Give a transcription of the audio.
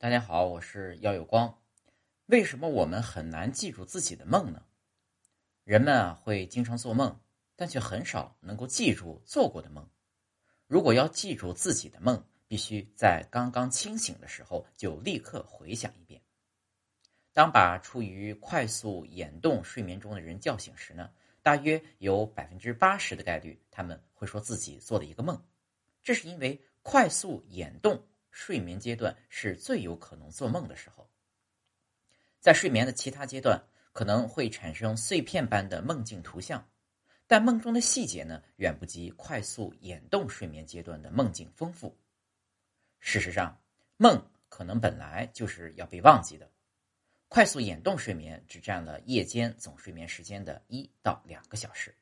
大家好，我是耀有光。为什么我们很难记住自己的梦呢？人们啊会经常做梦，但却很少能够记住做过的梦。如果要记住自己的梦，必须在刚刚清醒的时候就立刻回想一遍。当把处于快速眼动睡眠中的人叫醒时呢，大约有百分之八十的概率他们会说自己做了一个梦。这是因为快速眼动。睡眠阶段是最有可能做梦的时候，在睡眠的其他阶段可能会产生碎片般的梦境图像，但梦中的细节呢，远不及快速眼动睡眠阶段的梦境丰富。事实上，梦可能本来就是要被忘记的。快速眼动睡眠只占了夜间总睡眠时间的一到两个小时。